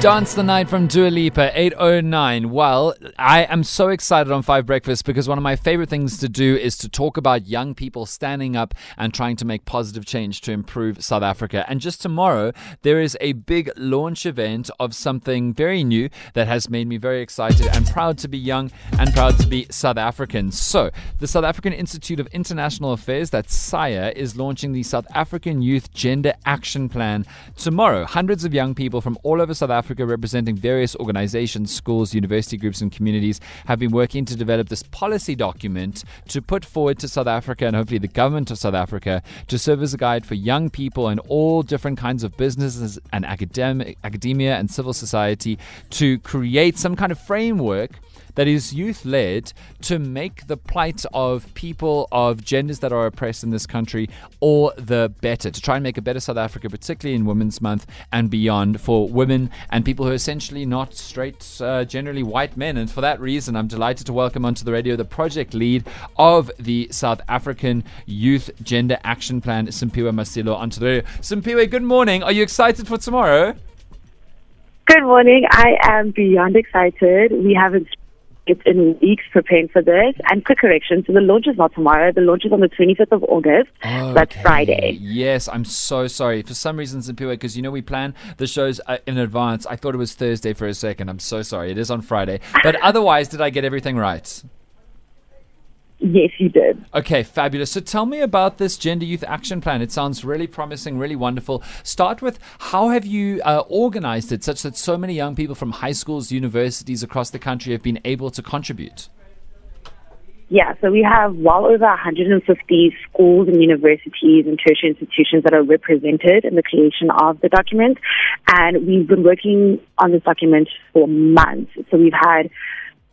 Dance the Night from Dua Lipa, 809. Well, I am so excited on Five Breakfast because one of my favorite things to do is to talk about young people standing up and trying to make positive change to improve South Africa. And just tomorrow, there is a big launch event of something very new that has made me very excited and proud to be young and proud to be South African. So, the South African Institute of International Affairs, that's SAIIA, is launching the South African Youth Gender Action Plan tomorrow. Hundreds of young people from all over South Africa, representing various organizations, schools, university groups, and communities, have been working to develop this policy document to put forward to South Africa and hopefully the government of South Africa to serve as a guide for young people in all different kinds of businesses and academic, academia and civil society to create some kind of framework that is youth led to make the plight of people of genders that are oppressed in this country all the better, to try and make a better South Africa, particularly in Women's Month and beyond, for women and people who are essentially not straight, uh, generally white men. And for that reason, I'm delighted to welcome onto the radio the project lead of the South African Youth Gender Action Plan, Simphiwe Masilo, onto the radio. Simphiwe, good morning. Are you excited for tomorrow? Good morning. I am beyond excited. We haven't it's in weeks preparing for this. And quick correction, so the launch is not tomorrow. The launch is on the 25th of August. That's Friday. Yes, I'm so sorry. For some reason, Simphiwe, because you know we plan the shows uh, in advance. I thought it was Thursday for a second. I'm so sorry. It is on Friday. But otherwise, did I get everything right? Yes, you did. Okay, fabulous. So tell me about this Gender Youth Action Plan. It sounds really promising, really wonderful. Start with how have you uh, organized it such that so many young people from high schools, universities across the country have been able to contribute? Yeah, so we have well over 150 schools and universities and tertiary institutions that are represented in the creation of the document. And we've been working on this document for months. So we've had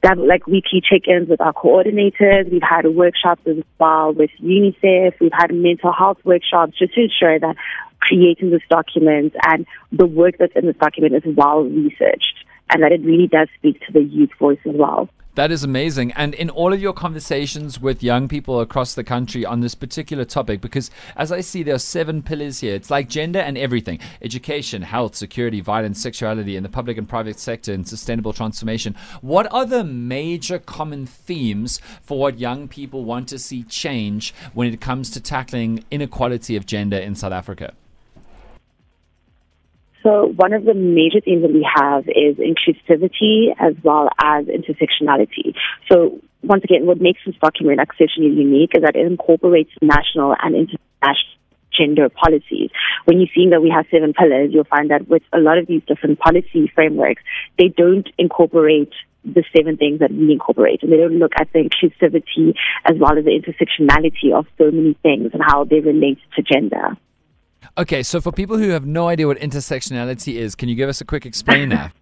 have like weekly check-ins with our coordinators. We've had workshops as well with UNICEF. We've had mental health workshops just to ensure that creating this document and the work that's in this document is well researched and that it really does speak to the youth voice as well. That is amazing. And in all of your conversations with young people across the country on this particular topic, because as I see, there are seven pillars here. It's like gender and everything education, health, security, violence, sexuality in the public and private sector, and sustainable transformation. What are the major common themes for what young people want to see change when it comes to tackling inequality of gender in South Africa? So one of the major themes that we have is inclusivity as well as intersectionality. So once again, what makes this document exceptionally unique is that it incorporates national and international gender policies. When you're seeing that we have seven pillars, you'll find that with a lot of these different policy frameworks, they don't incorporate the seven things that we incorporate and they don't look at the inclusivity as well as the intersectionality of so many things and how they relate to gender. Okay, so for people who have no idea what intersectionality is, can you give us a quick explainer?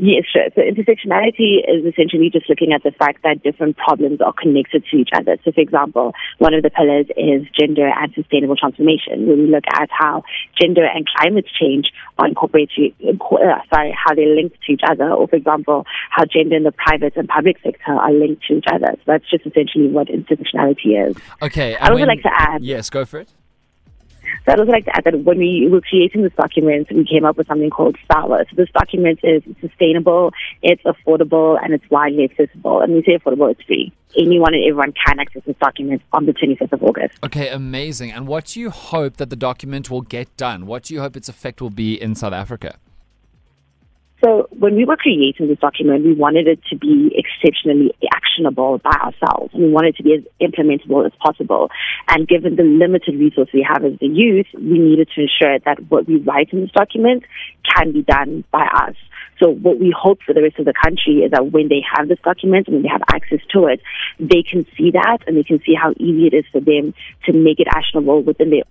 Yes, sure. So intersectionality is essentially just looking at the fact that different problems are connected to each other. So, for example, one of the pillars is gender and sustainable transformation, where we look at how gender and climate change are incorporated, uh, sorry, how they're linked to each other, or, for example, how gender in the private and public sector are linked to each other. So that's just essentially what intersectionality is. Okay. I would like to add. Yes, go for it. So I'd also like to add that when we were creating this document, we came up with something called SAWA. So this document is sustainable, it's affordable, and it's widely accessible. And we say affordable, it's free. Anyone and everyone can access this document on the 25th of August. Okay, amazing. And what do you hope that the document will get done? What do you hope its effect will be in South Africa? So when we were creating this document, we wanted it to be exceptionally actionable by ourselves. We wanted it to be as implementable as possible. And given the limited resources we have as the youth, we needed to ensure that what we write in this document can be done by us. So what we hope for the rest of the country is that when they have this document and when they have access to it, they can see that and they can see how easy it is for them to make it actionable within their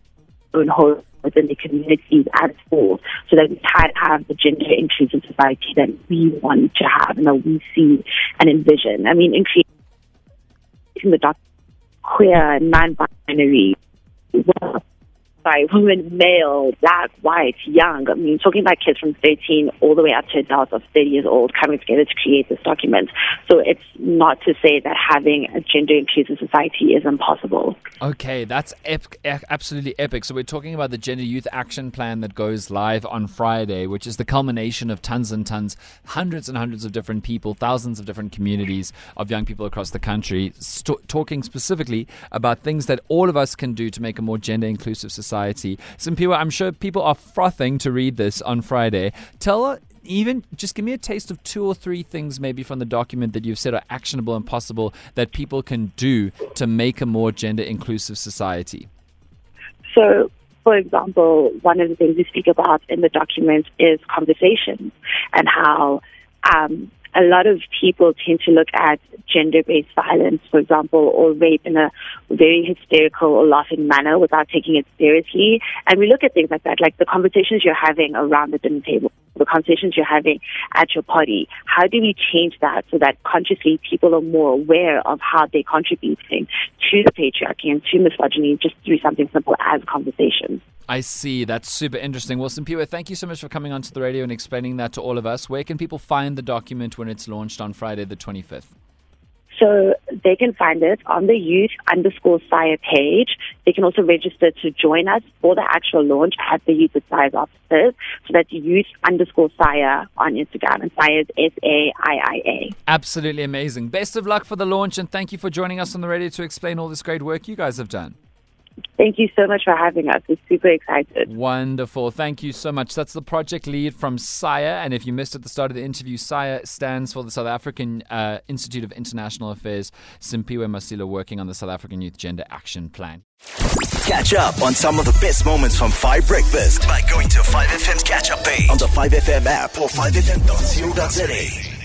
own home within the communities as schools so that we can have the gender inclusive society that we want to have and that we see and envision. I mean, in creating the queer, non-binary, well, women, male, black, white, young. I mean, talking about kids from 13 all the way up to adults of 30 years old coming together to create this document. So it's not to say that having a gender inclusive society is impossible. Okay, that's ep- absolutely epic. So we're talking about the Gender Youth Action Plan that goes live on Friday, which is the culmination of tons and tons, hundreds and hundreds of different people, thousands of different communities of young people across the country, st- talking specifically about things that all of us can do to make a more gender inclusive society. Simphiwe, I'm sure people are frothing to read this on Friday. Tell even just give me a taste of two or three things maybe from the document that you've said are actionable and possible that people can do to make a more gender inclusive society. So, for example, one of the things we speak about in the document is conversations and how um, a lot of people tend to look at gender-based violence, for example, or rape in a very hysterical or laughing manner without taking it seriously. And we look at things like that, like the conversations you're having around the dinner table, the conversations you're having at your party. How do we change that so that consciously people are more aware of how they're contributing to the patriarchy and to misogyny just through something simple as conversations? I see. That's super interesting. Wilson Simphiwe, thank you so much for coming onto the radio and explaining that to all of us. Where can people find the document when it's launched on Friday, the 25th? So they can find it on the youth underscore SAIIA page. They can also register to join us for the actual launch at the Youth at offices. So that's youth underscore SAIIA on Instagram. And SAIIA is S-A-I-I-A. Absolutely amazing. Best of luck for the launch and thank you for joining us on the radio to explain all this great work you guys have done. Thank you so much for having us. We're super excited. Wonderful. Thank you so much. That's the project lead from SAIIA. And if you missed at the start of the interview, SAIIA stands for the South African uh, Institute of International Affairs. Simphiwe Masilo working on the South African Youth Gender Action Plan. Catch up on some of the best moments from 5 Breakfast by going to 5FM's catch up page on the 5FM app or 5FM.co.za.